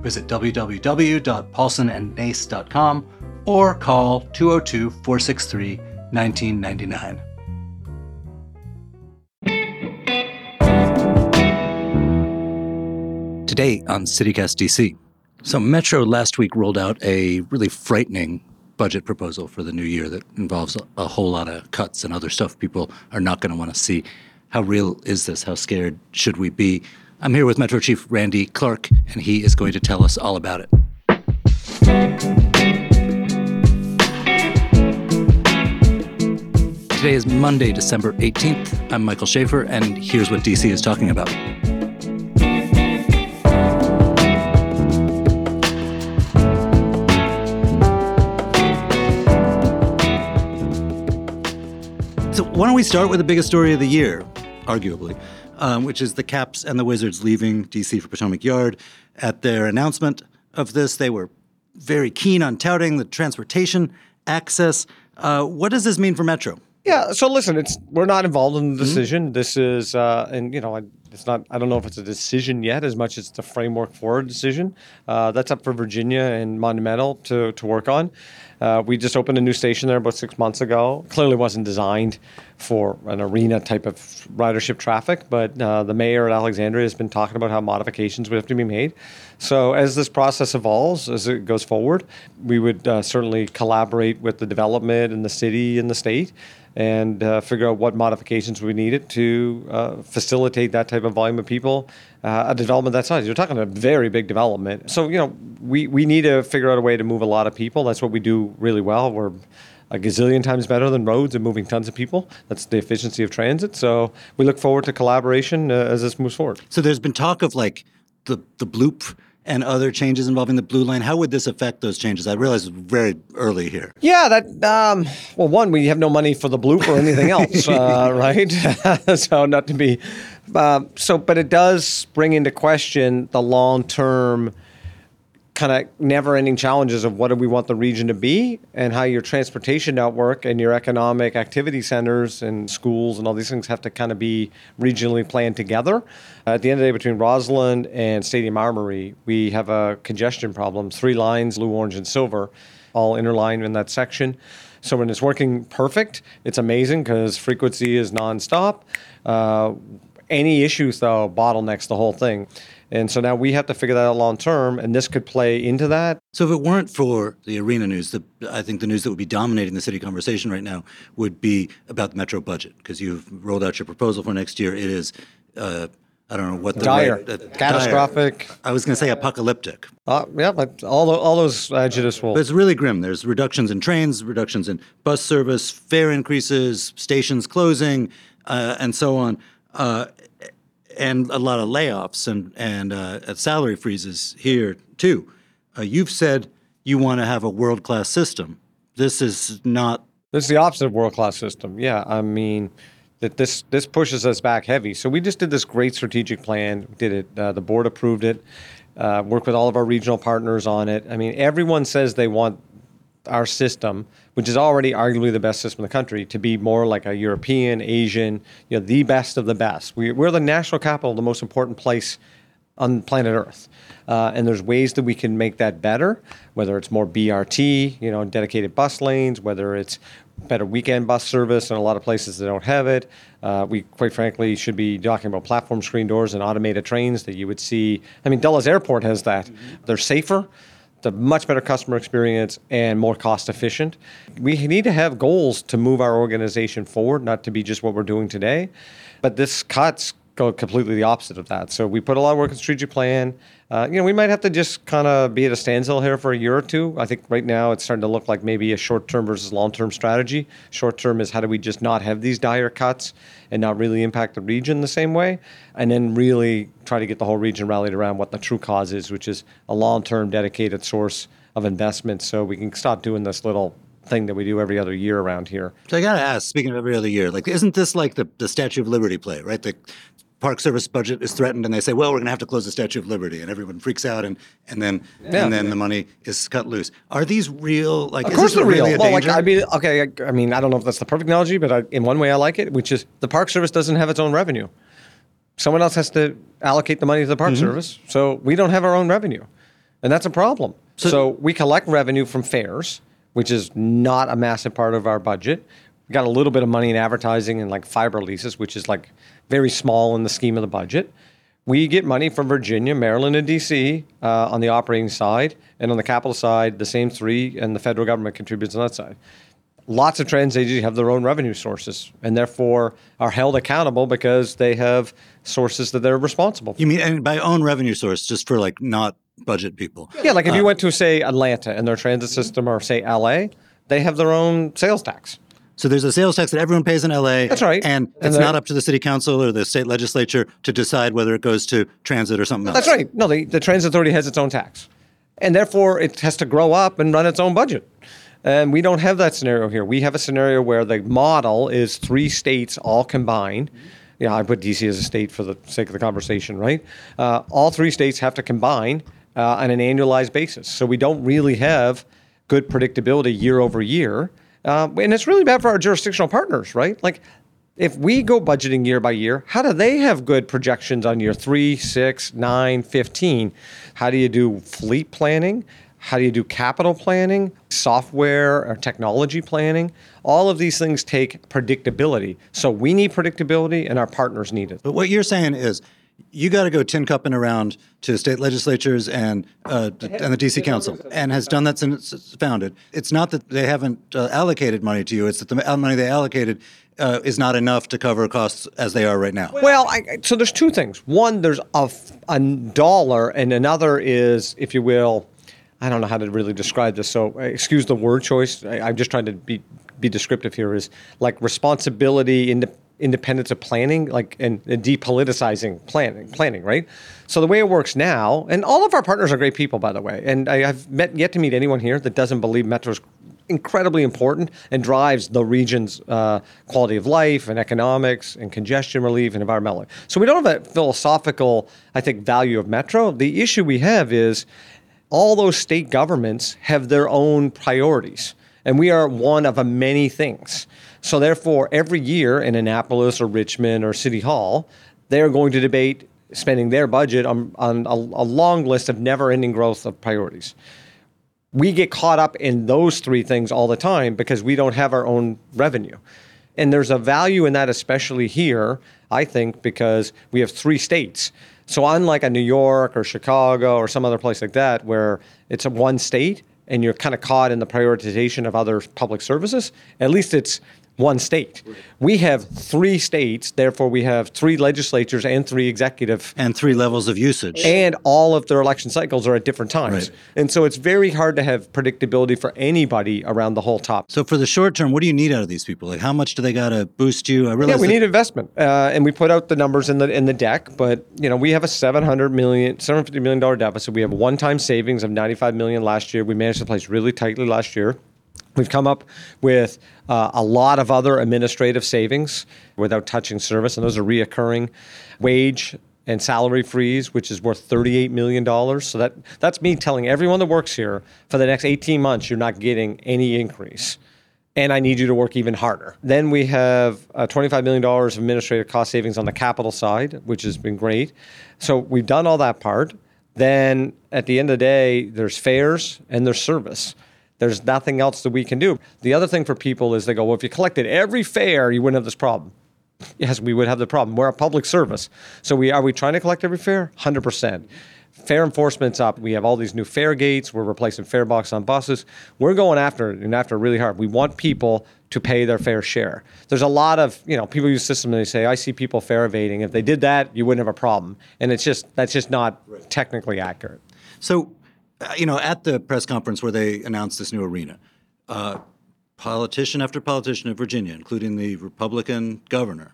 Visit www.paulsonandnace.com or call 202 463 1999. Today on CityCast DC. So, Metro last week rolled out a really frightening budget proposal for the new year that involves a, a whole lot of cuts and other stuff people are not going to want to see. How real is this? How scared should we be? I'm here with Metro Chief Randy Clarke, and he is going to tell us all about it. Today is Monday, December 18th. I'm Michael Schaffer, and here's what DC is talking about. So, why don't we start with the biggest story of the year, arguably, um, which is the Caps and the Wizards leaving DC for Potomac Yard. At their announcement of this, they were very keen on touting the transportation access. Uh, what does this mean for Metro? Yeah. So listen, it's we're not involved in the decision. Mm-hmm. This is, uh, and you know, it's not. I don't know if it's a decision yet, as much as it's a framework for a decision. Uh, that's up for Virginia and Monumental to to work on. Uh, we just opened a new station there about six months ago. Clearly wasn't designed for an arena type of ridership traffic, but uh, the mayor at Alexandria has been talking about how modifications would have to be made. So as this process evolves, as it goes forward, we would uh, certainly collaborate with the development and the city and the state and uh, figure out what modifications we needed to uh, facilitate that type of volume of people. Uh, a development that size, you're talking a very big development. So you know, we we need to figure out a way to move a lot of people. That's what we do really well. We're a gazillion times better than roads and moving tons of people. That's the efficiency of transit. So we look forward to collaboration uh, as this moves forward. So there's been talk of like the the bloop and other changes involving the blue line. How would this affect those changes? I realize it's very early here. Yeah, that um, well, one we have no money for the bloop or anything else, uh, right? so not to be uh, so, but it does bring into question the long term kind of never ending challenges of what do we want the region to be and how your transportation network and your economic activity centers and schools and all these things have to kind of be regionally planned together. At the end of the day, between Rosslyn and Stadium Armory, we have a congestion problem three lines, blue, orange, and silver, all interlined in that section. So when it's working perfect, it's amazing because frequency is nonstop. Uh, any issues, though, bottlenecks the whole thing. And so now we have to figure that out long term, and this could play into that. So if it weren't for the arena news, the, I think the news that would be dominating the city conversation right now would be about the metro budget because you've rolled out your proposal for next year. It is. Uh, I don't know what the dire, right, uh, catastrophic. Dire. I was going to say apocalyptic. Uh, yeah, but all all those adjectives will. But it's really grim. There's reductions in trains, reductions in bus service, fare increases, stations closing, uh, and so on. And a lot of layoffs and and uh, salary freezes here too. Uh, you've said you want to have a world class system. This is not. This is the opposite of world class system. Yeah, I mean that this this pushes us back heavy. So we just did this great strategic plan. Did it? Uh, the board approved it. Uh, worked with all of our regional partners on it. I mean, everyone says they want our system, which is already arguably the best system in the country, to be more like a European, Asian, you know, the best of the best. We, are the national capital, the most important place on planet Earth. Uh, and there's ways that we can make that better, whether it's more BRT, you know, dedicated bus lanes, whether it's better weekend bus service in a lot of places that don't have it. Uh, we, quite frankly, should be talking about platform screen doors and automated trains that you would see. I mean, Dulles Airport has that. Mm-hmm. They're safer it's a much better customer experience and more cost efficient. We need to have goals to move our organization forward, not to be just what we're doing today. But this cuts go completely the opposite of that. So we put a lot of work in strategic plan. Uh, you know, we might have to just kind of be at a standstill here for a year or two. I think right now it's starting to look like maybe a short term versus long term strategy. Short term is how do we just not have these dire cuts and not really impact the region the same way, and then really try to get the whole region rallied around what the true cause is, which is a long term dedicated source of investment so we can stop doing this little thing that we do every other year around here. So I gotta ask, speaking of every other year, like isn't this like the, the Statue of Liberty play, right? The Park Service budget is threatened, and they say, "Well, we're going to have to close the Statue of Liberty," and everyone freaks out, and and then Yeah. and then the money is cut loose. Are these real? Like, Of is course this they're real. really well, like? I mean, okay, I, I mean, I don't know if that's the perfect analogy, but I, in one way, I like it, which is the Park Service doesn't have its own revenue. Someone else has to allocate the money to the Park mm-hmm. Service, so we don't have our own revenue, and that's a problem. So, we collect revenue from fares, which is not a massive part of our budget. We got a little bit of money in advertising and like fiber leases, which is like very small in the scheme of the budget. We get money from Virginia, Maryland, and DC uh, on the operating side, and on the capital side, the same three, and the federal government contributes on that side. Lots of transit agencies have their own revenue sources, and therefore are held accountable because they have sources that they're responsible for. you mean and by own revenue source, just for like not budget people? Yeah, like if you went to say Atlanta and their transit system, or say LA, they have their own sales tax. So there's a sales tax that everyone pays in LA. That's right. And, And it's not up to the city council or the state legislature to decide whether it goes to transit or something else. That's right. No, the, the transit authority has its own tax, and therefore it has to grow up and run its own budget. And we don't have that scenario here. We have a scenario where the model is three states all combined. Yeah, I put DC as a state for the sake of the conversation, right? Uh, all three states have to combine uh, on an annualized basis. So we don't really have good predictability year over year. Um, and it's really bad for our jurisdictional partners, right? Like, if we go budgeting year by year, how do they have good projections on year three, six, nine, 15? How do you do fleet planning? How do you do capital planning, software or technology planning? All of these things take predictability. So we need predictability and our partners need it. But what you're saying is, you got to go tin cupping around to state legislatures and uh, and the DC Council, and has done that since it's founded. It's not that they haven't uh, allocated money to you; it's that the money they allocated uh, is not enough to cover costs as they are right now. Well, I, I- so there's two things. One, there's a dollar, and another is, if you will, I don't know how to really describe this. So uh, excuse the word choice. I, I'm just trying to be be descriptive here. Is like responsibility, inde- independence of planning, like and, and depoliticizing planning, planning, right? So the way it works now, and all of our partners are great people, by the way. And I have met yet to meet anyone here that doesn't believe Metro's incredibly important and drives the region's uh, quality of life and economics and congestion relief and environmental. So we don't have a philosophical, I think, value of Metro. The issue we have is all those state governments have their own priorities, and we are one of many things. So therefore, every year in Annapolis or Richmond or City Hall, they are going to debate spending their budget on, on a, a long list of never-ending growth of priorities we get caught up in those three things all the time because we don't have our own revenue. And there's a value in that, especially here, I think, because we have three states. So, unlike a New York or Chicago or some other place like that, where it's a one state and you're kind of caught in the prioritization of other public services, at least it's one state. We have three states, therefore, we have three legislatures and three executive and three levels of usage. and all of their election cycles are at different times. Right. And so it's very hard to have predictability for anybody around the whole top. so for the short term, what do you need out of these people? Like, how much do they got to boost you? I realize Yeah, we that- need investment, uh, and we put out the numbers in the in the deck. But you know, we have a 700 million, 750 million dollar deficit. We have one-time savings of 95 million last year. We managed to place really tightly last year. We've come up with uh, a lot of other administrative savings without touching service, and those are reoccurring wage and salary freeze, which is worth $38 million. So that, that's me telling everyone that works here for the next 18 months, you're not getting any increase and I need you to work even harder. Then we have uh, $25 million of administrative cost savings on the capital side, which has been great. So we've done all that part. Then at the end of the day, there's fares and there's service. There's nothing else that we can do. The other thing for people is they go, well, if you collected every fare, you wouldn't have this problem. Yes, we would have the problem. We're a public service. So we are we trying to collect every fare? 100%. Fare enforcement's up. We have all these new fare gates. We're replacing fare box on buses. We're going after it and after it really hard. We want people to pay their fair share. There's a lot of, you know, people use systems and they say, I see people fare evading. If they did that, you wouldn't have a problem. And it's just that's just not technically accurate. So, you know, at the press conference where they announced this new arena, uh, politician after politician of Virginia, including the Republican governor,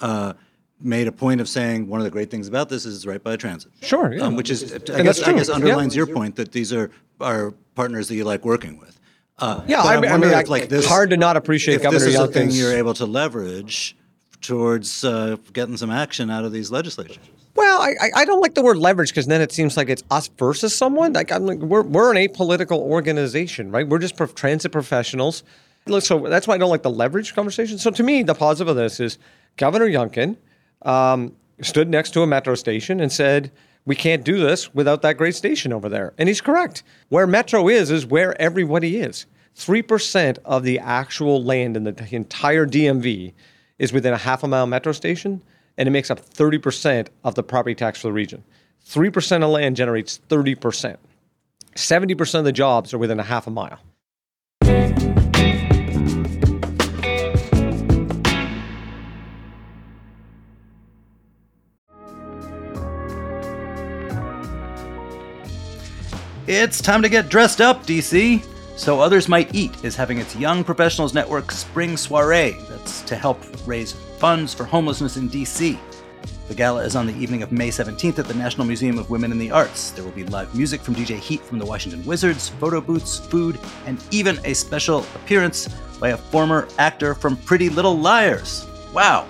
uh, made a point of saying one of the great things about this is it's right by transit. Sure, yeah. Um, which is, I guess, I guess yeah. underlines your point that these are are partners that you like working with. Uh, Yeah, I I'm mean, I if, I- like this, hard to not appreciate if Governor this is a thing you're able to leverage towards uh, getting some action out of these legislatures. Well, I, I- don't like the word leverage because then it seems like it's us versus someone. Like I'm like we're we're an apolitical organization, right? We're just transit professionals. Look, so that's why I don't like the leverage conversation. So to me, the positive of this is Governor Youngkin um, stood next to a metro station and said, "We can't do this without that great station over there," and he's correct. Where metro is is where everybody is. Three percent of the actual land in the entire DMV is within a half a mile metro station and it makes up 30% of the property tax for the region. 3% of land generates 30%. 70% of the jobs are within a half a mile. It's time to get dressed up, DC. So Others Might Eat is having its Young Professionals Network Spring Soiree that's to help raise funds for homelessness in DC. The gala is on the evening of May 17th at the National Museum of Women in the Arts. There will be live music from DJ Heat from the Washington Wizards, photo booths, food, and even a special appearance by a former actor from Pretty Little Liars. Wow!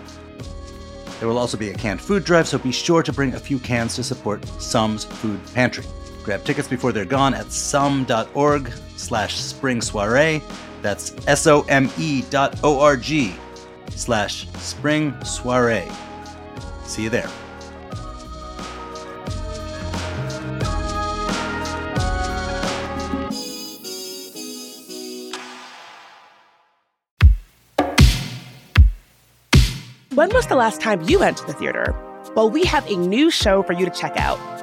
There will also be a canned food drive, so be sure to bring a few cans to support SOME's Food Pantry. Grab tickets before they're gone at some.org slash spring soiree. That's S-O-M-E dot O-R-G slash spring soiree. See you there. When was the last time you went to the theater? Well, we have a new show for you to check out.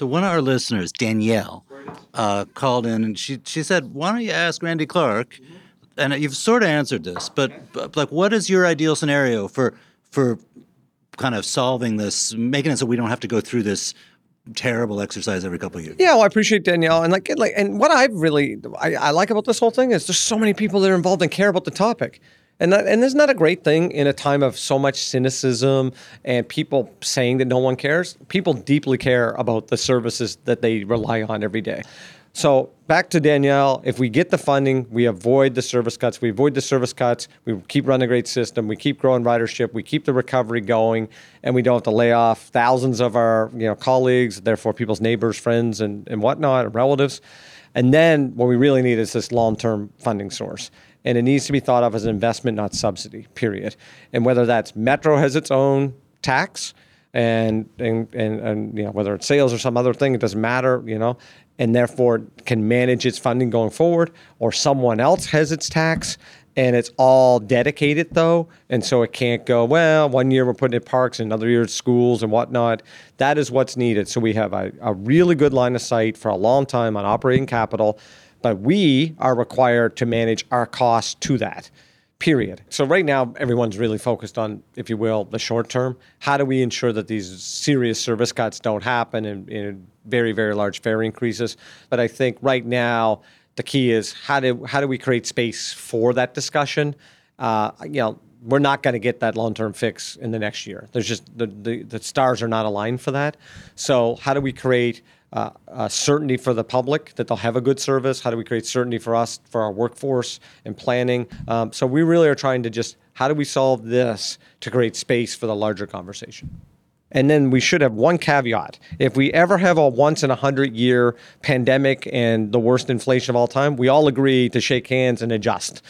So one of our listeners, Danielle, uh, called in and she she said, "Why don't you ask Randy Clarke?" And you've sort of answered this, but, but like, what is your ideal scenario for for kind of solving this, making it so we don't have to go through this terrible exercise every couple of years? Yeah, well, I appreciate Danielle, and like, like, and what I really I, I like about this whole thing is there's so many people that are involved and care about the topic, and that, and isn't that a great thing in a time of so much cynicism and people saying that no one cares? People deeply care about the services that they rely on every day. So back to Danielle, if we get the funding, we avoid the service cuts. We avoid the service cuts. We keep running a great system. We keep growing ridership. We keep the recovery going, and we don't have to lay off thousands of our you know colleagues, therefore people's neighbors, friends, and and whatnot, relatives. And then what we really need is this long-term funding source. And it needs to be thought of as an investment, not subsidy, period. And whether that's Metro has its own tax, and and and, and you know whether it's sales or some other thing, it doesn't matter, you know, and therefore can manage its funding going forward, or someone else has its tax and it's all dedicated though, and so it can't go well. One year we're putting it parks, and another year it's schools and whatnot. That is what's needed. So we have a, a really good line of sight for a long time on operating capital, but we are required to manage our costs to that period. So right now, everyone's really focused on, if you will, the short term. How do we ensure that these serious service cuts don't happen and, very, very large fare increases? But I think right now, the key is how do how do we create space for that discussion? Uh, you know, we're not going to get that long term fix in the next year. There's just the, the the stars are not aligned for that. So how do we create uh, uh, certainty for the public that they'll have a good service? How do we create certainty for us, for our workforce and planning? Um, so we really are trying to just how do we solve this to create space for the larger conversation? And then we should have one caveat. If we ever have a once in a hundred year pandemic and the worst inflation of all time, we all agree to shake hands and adjust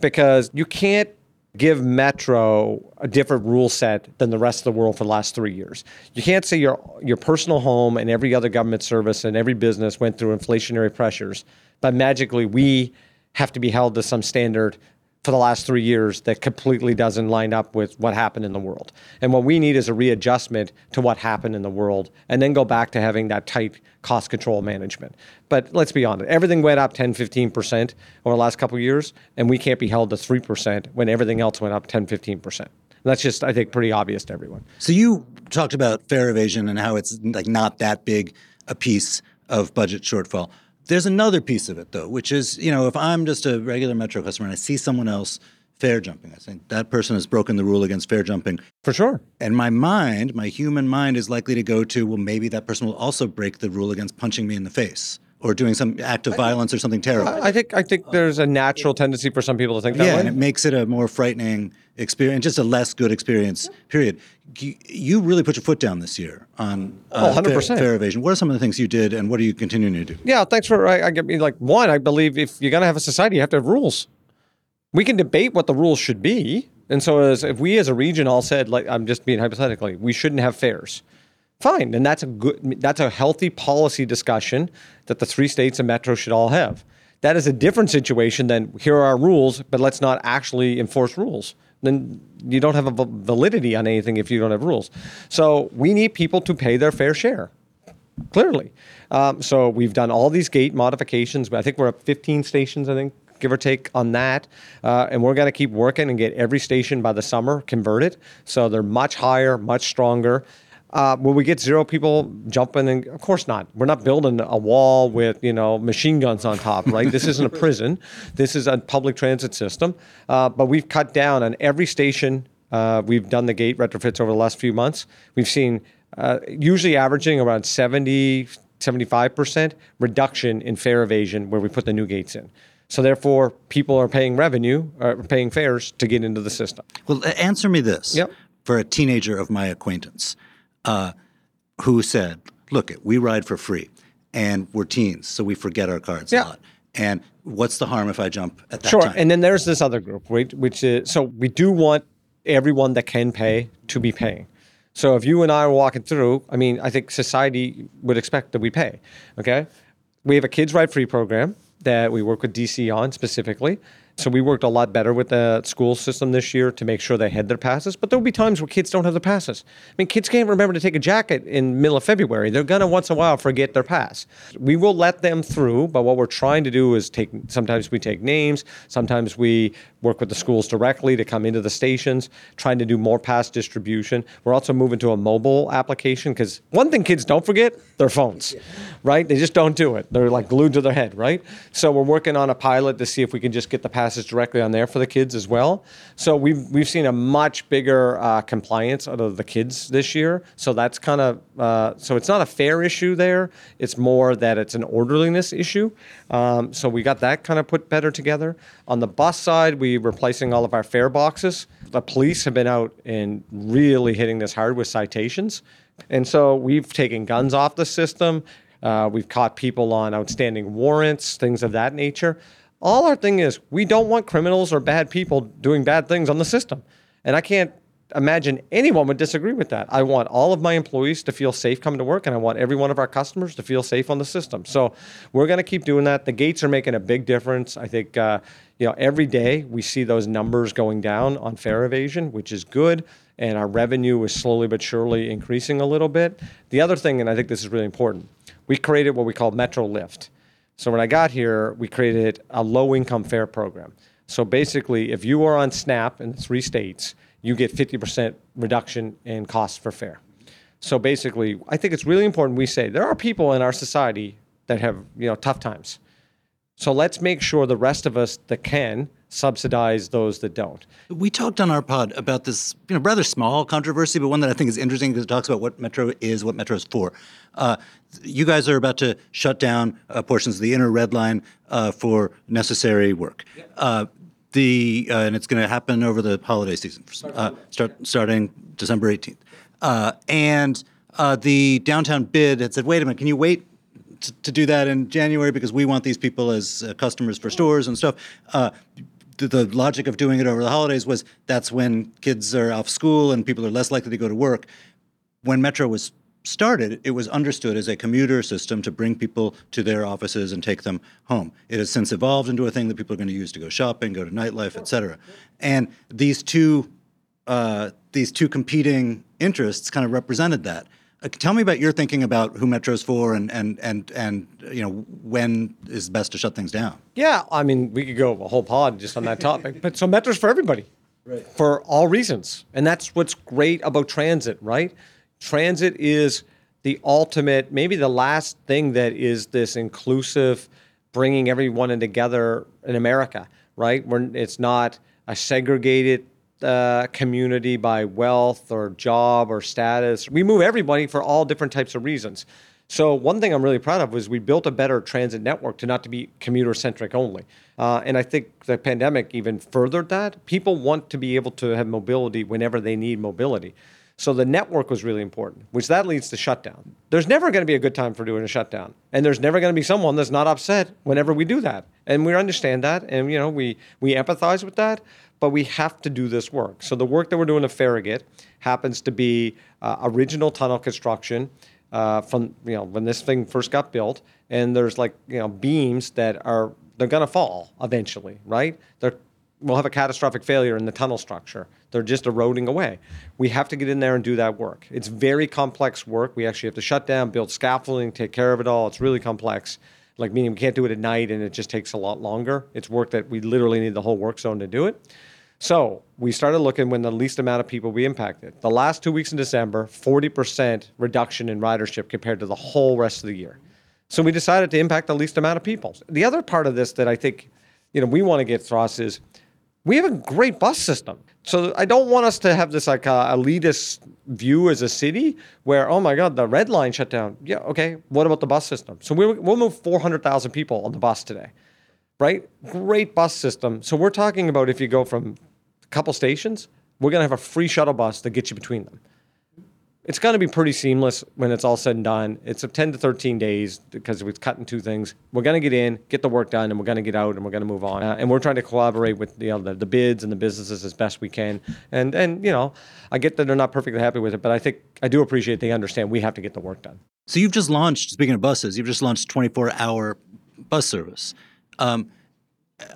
because you can't give Metro a different rule set than the rest of the world for the last three years. You can't say your your personal home and every other government service and every business went through inflationary pressures, but magically we have to be held to some standard for the last three years that completely doesn't line up with what happened in the world. And what we need is a readjustment to what happened in the world and then go back to having that tight cost control management. But let's be honest, everything went up 10, 15% over the last couple years, and we can't be held to 3% when everything else went up 10, 15%. That's just, I think, pretty obvious to everyone. So you talked about fare evasion and how it's like not that big a piece of budget shortfall. There's another piece of it though, which is, you know, if I'm just a regular Metro customer and I see someone else fare jumping, I think that person has broken the rule against fare jumping. For sure. And my mind, my human mind is likely to go to, well, maybe that person will also break the rule against punching me in the face or doing some act of violence or something terrible. I think I think there's a natural tendency for some people to think that yeah, way. and it makes it a more frightening experience, just a less good experience. Period. You, really put your foot down this year on uh, Oh, 100%. fare evasion. What are some of the things you did, and what are you continuing to do? Yeah, thanks for. I, I get me like one. I believe if you're gonna have a society, you have to have rules. We can debate what the rules should be, and so as if we as a region all said, like I'm just being hypothetically, we shouldn't have fares. Fine, and that's a good. That's a healthy policy discussion that the three states and metro should all have. That is a different situation than here are our rules, but let's not actually enforce rules. Then you don't have a validity on anything if you don't have rules. So we need people to pay their fair share clearly. Um, so we've done all these gate modifications. but I think we're up 15 stations, I think, give or take on that. Uh, and we're going to keep working and get every station by the summer converted. So they're much higher, much stronger. Uh, will we get zero people jumping? And of course not. We're not building a wall with you know machine guns on top, right? this isn't a prison. This is a public transit system. Uh, but we've cut down on every station. Uh, we've done the gate retrofits over the last few months. We've seen uh, usually averaging around 70, 75% reduction in fare evasion where we put the new gates in. So therefore, people are paying revenue, uh, paying fares to get into the system. Well, answer me this. Yep. For a teenager of my acquaintance uh, who said, look, it, we ride for free and we're teens, so we forget our cards Yeah. a lot. And what's the harm if I jump at that Sure. time? And then there's this other group, right? Which is so we do want everyone that can pay to be paying. So if you and I are walking through, I mean, I think society would expect that we pay. Okay. We have a kids ride free program that we work with DC on specifically. So we worked a lot better with the school system this year to make sure they had their passes. But there'll be times where kids don't have their passes. I mean, kids can't remember to take a jacket in middle of February. They're gonna once in a while forget their pass. We will let them through, but what we're trying to do is take. Sometimes we take names. Sometimes we work with the schools directly to come into the stations, trying to do more pass distribution. We're also moving to a mobile application because one thing kids don't forget their phones, right? They just don't do it. They're like glued to their head, right? So we're working on a pilot to see if we can just get the passes directly on there for the kids as well. So we've we've seen a much bigger uh, compliance out of the kids this year. So that's kind of uh, so it's not a fare issue there. It's more that it's an orderliness issue. Um, so we got that kind of put better together. On the bus side, replacing all of our fare boxes. The police have been out and really hitting this hard with citations. And so we've taken guns off the system. Uh, we've caught people on outstanding warrants, things of that nature. All our thing is we don't want criminals or bad people doing bad things on the system. And I can't imagine anyone would disagree with that. I want all of my employees to feel safe coming to work, and I want every one of our customers to feel safe on the system. So we're going to keep doing that. The gates are making a big difference. I think uh, you know every day we see those numbers going down on fare evasion, which is good. And our revenue is slowly but surely increasing a little bit. The other thing, and I think this is really important, we created what we call Metro Lift. So when I got here, we created a low income fare program. So basically, if you are on SNAP in three states, you get 50% reduction in costs for fare. So basically, I think it's really important we say there are people in our society that have, you know, tough times. So let's make sure the rest of us that can subsidize those that don't. We talked on our pod about this, you know, rather small controversy, but one that I think is interesting because it talks about what Metro is, what Metro is for. Uh, you guys are about to shut down uh, portions of the inner red line uh, for necessary work. Uh, the uh, and it's going to happen over the holiday season, uh, start starting December eighteenth. Uh, and uh, the downtown bid had said, "Wait a minute, can you wait to, to do that in January because we want these people as uh, customers for stores and stuff. Uh, the logic of doing it over the holidays was that's when kids are off school and people are less likely to go to work. When Metro was started, it was understood as a commuter system to bring people to their offices and take them home. It has since evolved into a thing that people are going to use to go shopping, go to nightlife, et cetera. And these two, uh, these two competing interests kind of represented that. Uh, tell me about your thinking about who Metro's for and, and, and, and you know when is best to shut things down. Yeah, I mean, we could go a whole pod just on that topic. but so Metro's for everybody, right. for all reasons, and that's what's great about transit, right? Transit is the ultimate, maybe the last thing that is this inclusive, bringing everyone in together in America, right? Where it's not a segregated uh, community by wealth or job or status. We move everybody for all different types of reasons. So one thing I'm really proud of was we built a better transit network to not to be commuter centric only. Uh, and I think the pandemic even furthered that. People want to be able to have mobility whenever they need mobility. So the network was really important, which that leads to shutdown. There's never going to be a good time for doing a shutdown, and there's never going to be someone that's not upset whenever we do that. And we understand that, and you know we we empathize with that but we have to do this work. So the work that we're doing at Farragut happens to be uh, original tunnel construction uh, from you know when this thing first got built, and there's like you know beams that are they're going to fall eventually, right? They're we'll have a catastrophic failure in the tunnel structure. They're just eroding away. We have to get in there and do that work. It's very complex work. We actually have to shut down, build scaffolding, take care of it all. It's really complex. Like meaning we can't do it at night and it just takes a lot longer. It's work that we literally need the whole work zone to do it. So we started looking when the least amount of people we impacted. The last two weeks in December, 40% reduction in ridership compared to the whole rest of the year. So we decided to impact the least amount of people. The other part of this that I think, you know, we want to get across is we have a great bus system. So I don't want us to have this like uh, elitist view as a city where, oh my God, the red line shut down. Yeah, okay. What about the bus system? So we, we'll move 400,000 people on the bus today right? Great bus system. So we're talking about if you go from a couple stations, we're going to have a free shuttle bus that gets you between them. It's going to be pretty seamless when it's all said and done. It's a 10 to 13 days because we're cutting two things. We're going to get in, get the work done, and we're going to get out and we're going to move on. Uh, and we're trying to collaborate with you know, the, the bids and the businesses as best we can. And, and, you know, I get that they're not perfectly happy with it, but I think I do appreciate they understand we have to get the work done. So you've just launched, speaking of buses, you've just launched 24 hour bus service. Um,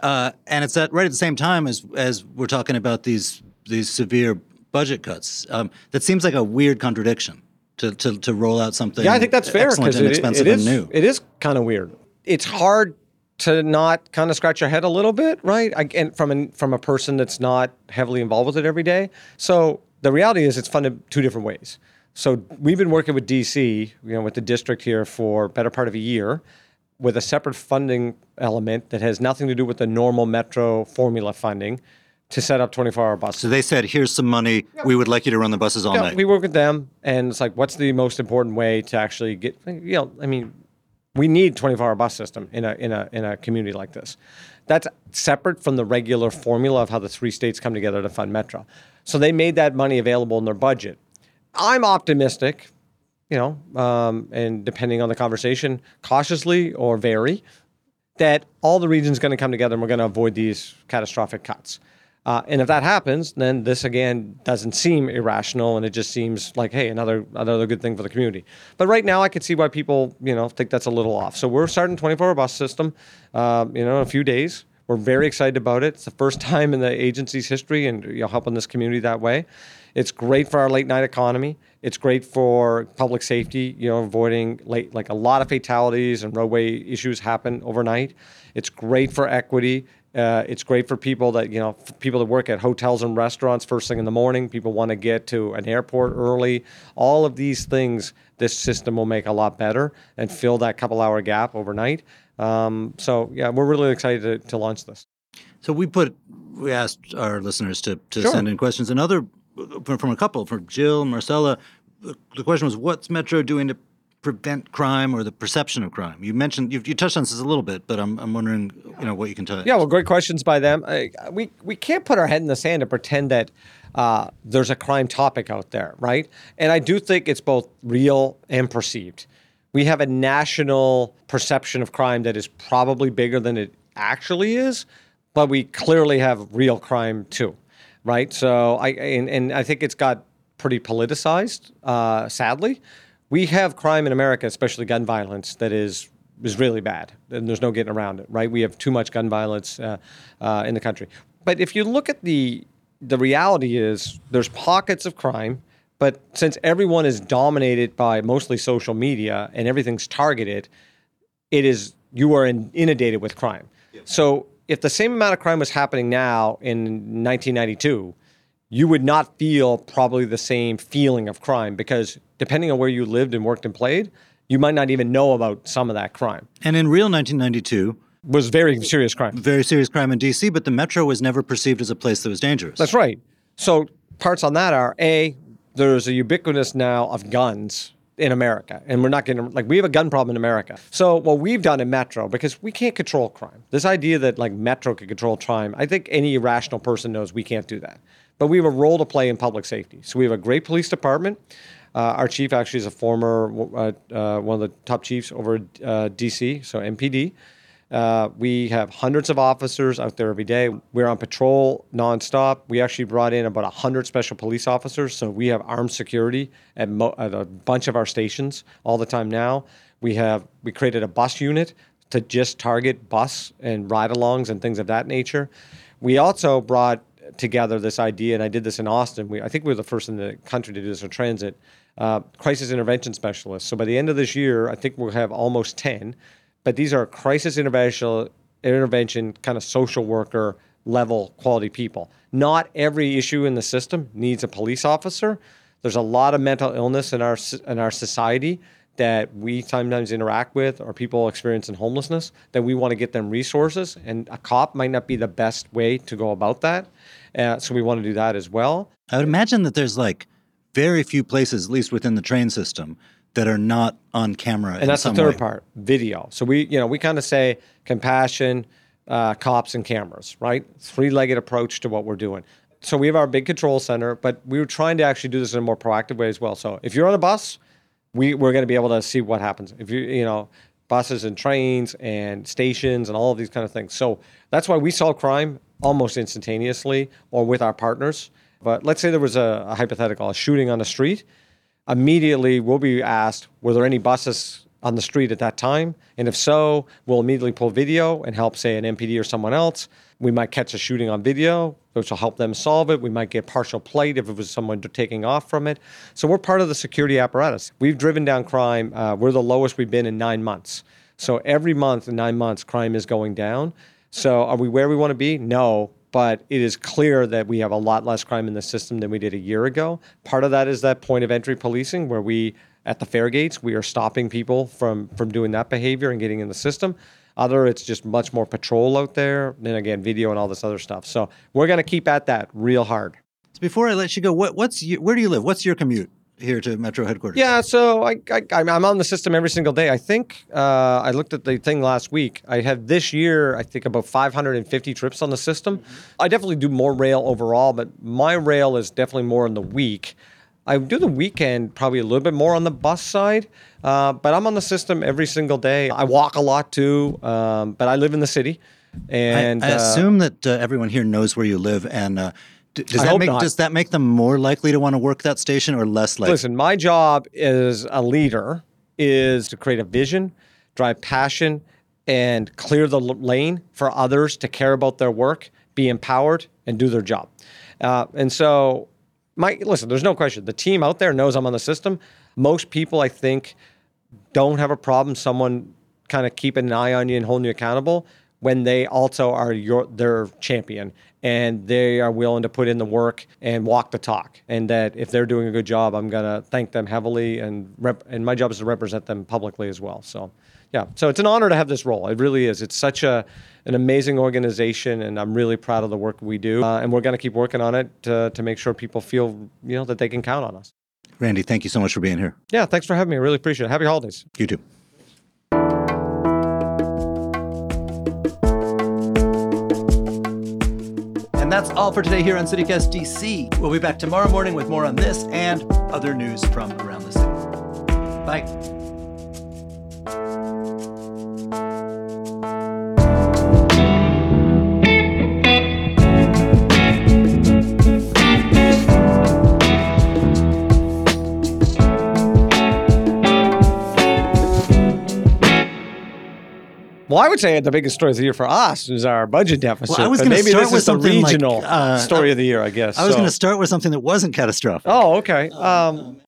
uh, and it's at right at the same time as as we're talking about these these severe budget cuts. Um, that seems like a weird contradiction to, to, to roll out something. Yeah, I think that's fair because it, expensive it is, and new. It is kind of weird. It's hard to not kind of scratch your head a little bit, right? I, and from an, from a person that's not heavily involved with it every day. So the reality is, it's funded two different ways. So we've been working with DC, you know, with the district here for better part of a year with a separate funding element that has nothing to do with the normal metro formula funding to set up 24 hour buses. So they said, here's some money. We would like you to run the buses all yeah, night. We work with them, and it's like, what's the most important way to actually get, you know, I mean, we need 24 hour bus system in a, in, a, in a community like this. That's separate from the regular formula of how the three states come together to fund Metro. So they made that money available in their budget. I'm optimistic you know, um, and depending on the conversation, cautiously or very, that all the regions going to come together and we're going to avoid these catastrophic cuts. Uh, and if that happens, then this again doesn't seem irrational, and it just seems like, hey, another another good thing for the community. But right now, I could see why people, you know, think that's a little off. So we're starting 24-hour bus system, uh, you know, in a few days. We're very excited about it. It's the first time in the agency's history, and you know, helping this community that way. It's great for our late night economy. It's great for public safety, you know, avoiding late, like a lot of fatalities and roadway issues happen overnight. It's great for equity. Uh, it's great for people that, you know, people that work at hotels and restaurants first thing in the morning. People want to get to an airport early. All of these things, this system will make a lot better and fill that couple hour gap overnight. Um, so, yeah, we're really excited to, to launch this. So we put, we asked our listeners to, to Sure. send in questions. Another from, from a couple, from Jill, Marcella. The question was, what's Metro doing to prevent crime or the perception of crime? You mentioned you, touched on this a little bit, but I'm, I'm wondering, you know, what you can tell. Yeah, well, great questions by them. Uh, we we can't put our head in the sand and pretend that uh, there's a crime topic out there, right? And I do think it's both real and perceived. We have a national perception of crime that is probably bigger than it actually is, but we clearly have real crime too, right? So I and, and I think it's got pretty politicized, uh, sadly. We have crime in America, especially gun violence, that is is really bad, and there's no getting around it, right? We have too much gun violence uh, uh, in the country. But if you look at the the reality is there's pockets of crime, but since everyone is dominated by mostly social media and everything's targeted, it is you are in, inundated with crime. So if the same amount of crime was happening now in 1992, you would not feel probably the same feeling of crime because depending on where you lived and worked and played, you might not even know about some of that crime. And in real 1992, was very serious crime. Very serious crime in DC, but the metro was never perceived as a place that was dangerous. That's right. So parts on that are A, there's a ubiquitous now of guns in America, and we're not getting like we have a gun problem in America. So what we've done in Metro, because we can't control crime, this idea that like Metro can control crime, I think any rational person knows we can't do that. But we have a role to play in public safety. So we have a great police department. Uh, our chief actually is a former uh, uh, one of the top chiefs over DC, so MPD. Uh, we have hundreds of officers out there every day. We're on patrol nonstop. We actually brought in about 100 special police officers. So we have armed security at, mo- at a bunch of our stations all the time now. We have we created a bus unit to just target bus and ride-alongs and things of that nature. We also brought together this idea, and I did this in Austin. We, I think we were the first in the country to do this in transit. Uh, crisis intervention specialists. So by the end of this year, I think we'll have almost 10 but these are crisis intervention, intervention kind of social worker level quality people. Not every issue in the system needs a police officer. There's a lot of mental illness in our in our society that we sometimes interact with or people experiencing homelessness that we want to get them resources and a cop might not be the best way to go about that uh, so we want to do that as well i would imagine that there's like very few places at least within the train system that are not on camera. And that's the third way. part, video. So we, you know, we kind of say compassion, uh, cops, and cameras, right? Three-legged approach to what we're doing. So we have our big control center, but we were trying to actually do this in a more proactive way as well. So if you're on a bus, we, we're going to be able to see what happens. If you, you know, buses and trains and stations and all of these kind of things. So that's why we solve crime almost instantaneously or with our partners. But let's say there was a, a hypothetical, a shooting on the street immediately we'll be asked, were there any buses on the street at that time? And if so, we'll immediately pull video and help, say, an MPD or someone else. We might catch a shooting on video, which will help them solve it. We might get partial plate if it was someone taking off from it. So we're part of the security apparatus. We've driven down crime. Uh, we're the lowest we've been in nine months. So every month in nine months, crime is going down. So are we where we want to be? No, but it is clear that we have a lot less crime in the system than we did a year ago. Part of that is that point of entry policing where we at the fare gates we are stopping people from from doing that behavior and getting in the system. Other, it's just much more patrol out there. Then again, video and all this other stuff. So we're going to keep at that real hard. So before I let you go, what, what's you, where do you live? What's your commute? Here to Metro headquarters? Yeah, so I, I I'm on the system every single day. I think uh, I looked at the thing last week. I have this year, I think about 550 trips on the system. Mm-hmm. I definitely do more rail overall, but my rail is definitely more in the week. I do the weekend probably a little bit more on the bus side, uh, but I'm on the system every single day. I walk a lot too, um, but I live in the city. And I, I assume that uh, everyone here knows where you live and uh, does I that make not. does that make them more likely to want to work that station or less likely? Listen, my job as a leader is to create a vision, drive passion, and clear the lane for others to care about their work, be empowered, and do their job. Uh, and so, my listen, there's no question. The team out there knows I'm on the system. Most people, I think, don't have a problem. Someone kind of keeping an eye on you and holding you accountable when they also are your their champion and they are willing to put in the work and walk the talk. And that if they're doing a good job, I'm gonna thank them heavily, and rep- and my job is to represent them publicly as well. So, yeah, so it's an honor to have this role. It really is. It's such a an amazing organization, and I'm really proud of the work we do. Uh, and we're gonna keep working on it to, to make sure people feel you know that they can count on us. Randy, thank you so much for being here. Yeah, thanks for having me. I really appreciate it. Happy holidays. You too. And that's all for today here on CityCast DC. We'll be back tomorrow morning with more on this and other news from around the city. Bye. Well, I would say the biggest story of the year for us is our budget deficit. Well, I was gonna maybe start this with is the something like, uh, story of the year, I guess. I was So- going to start with something that wasn't catastrophic. Oh, okay. Um,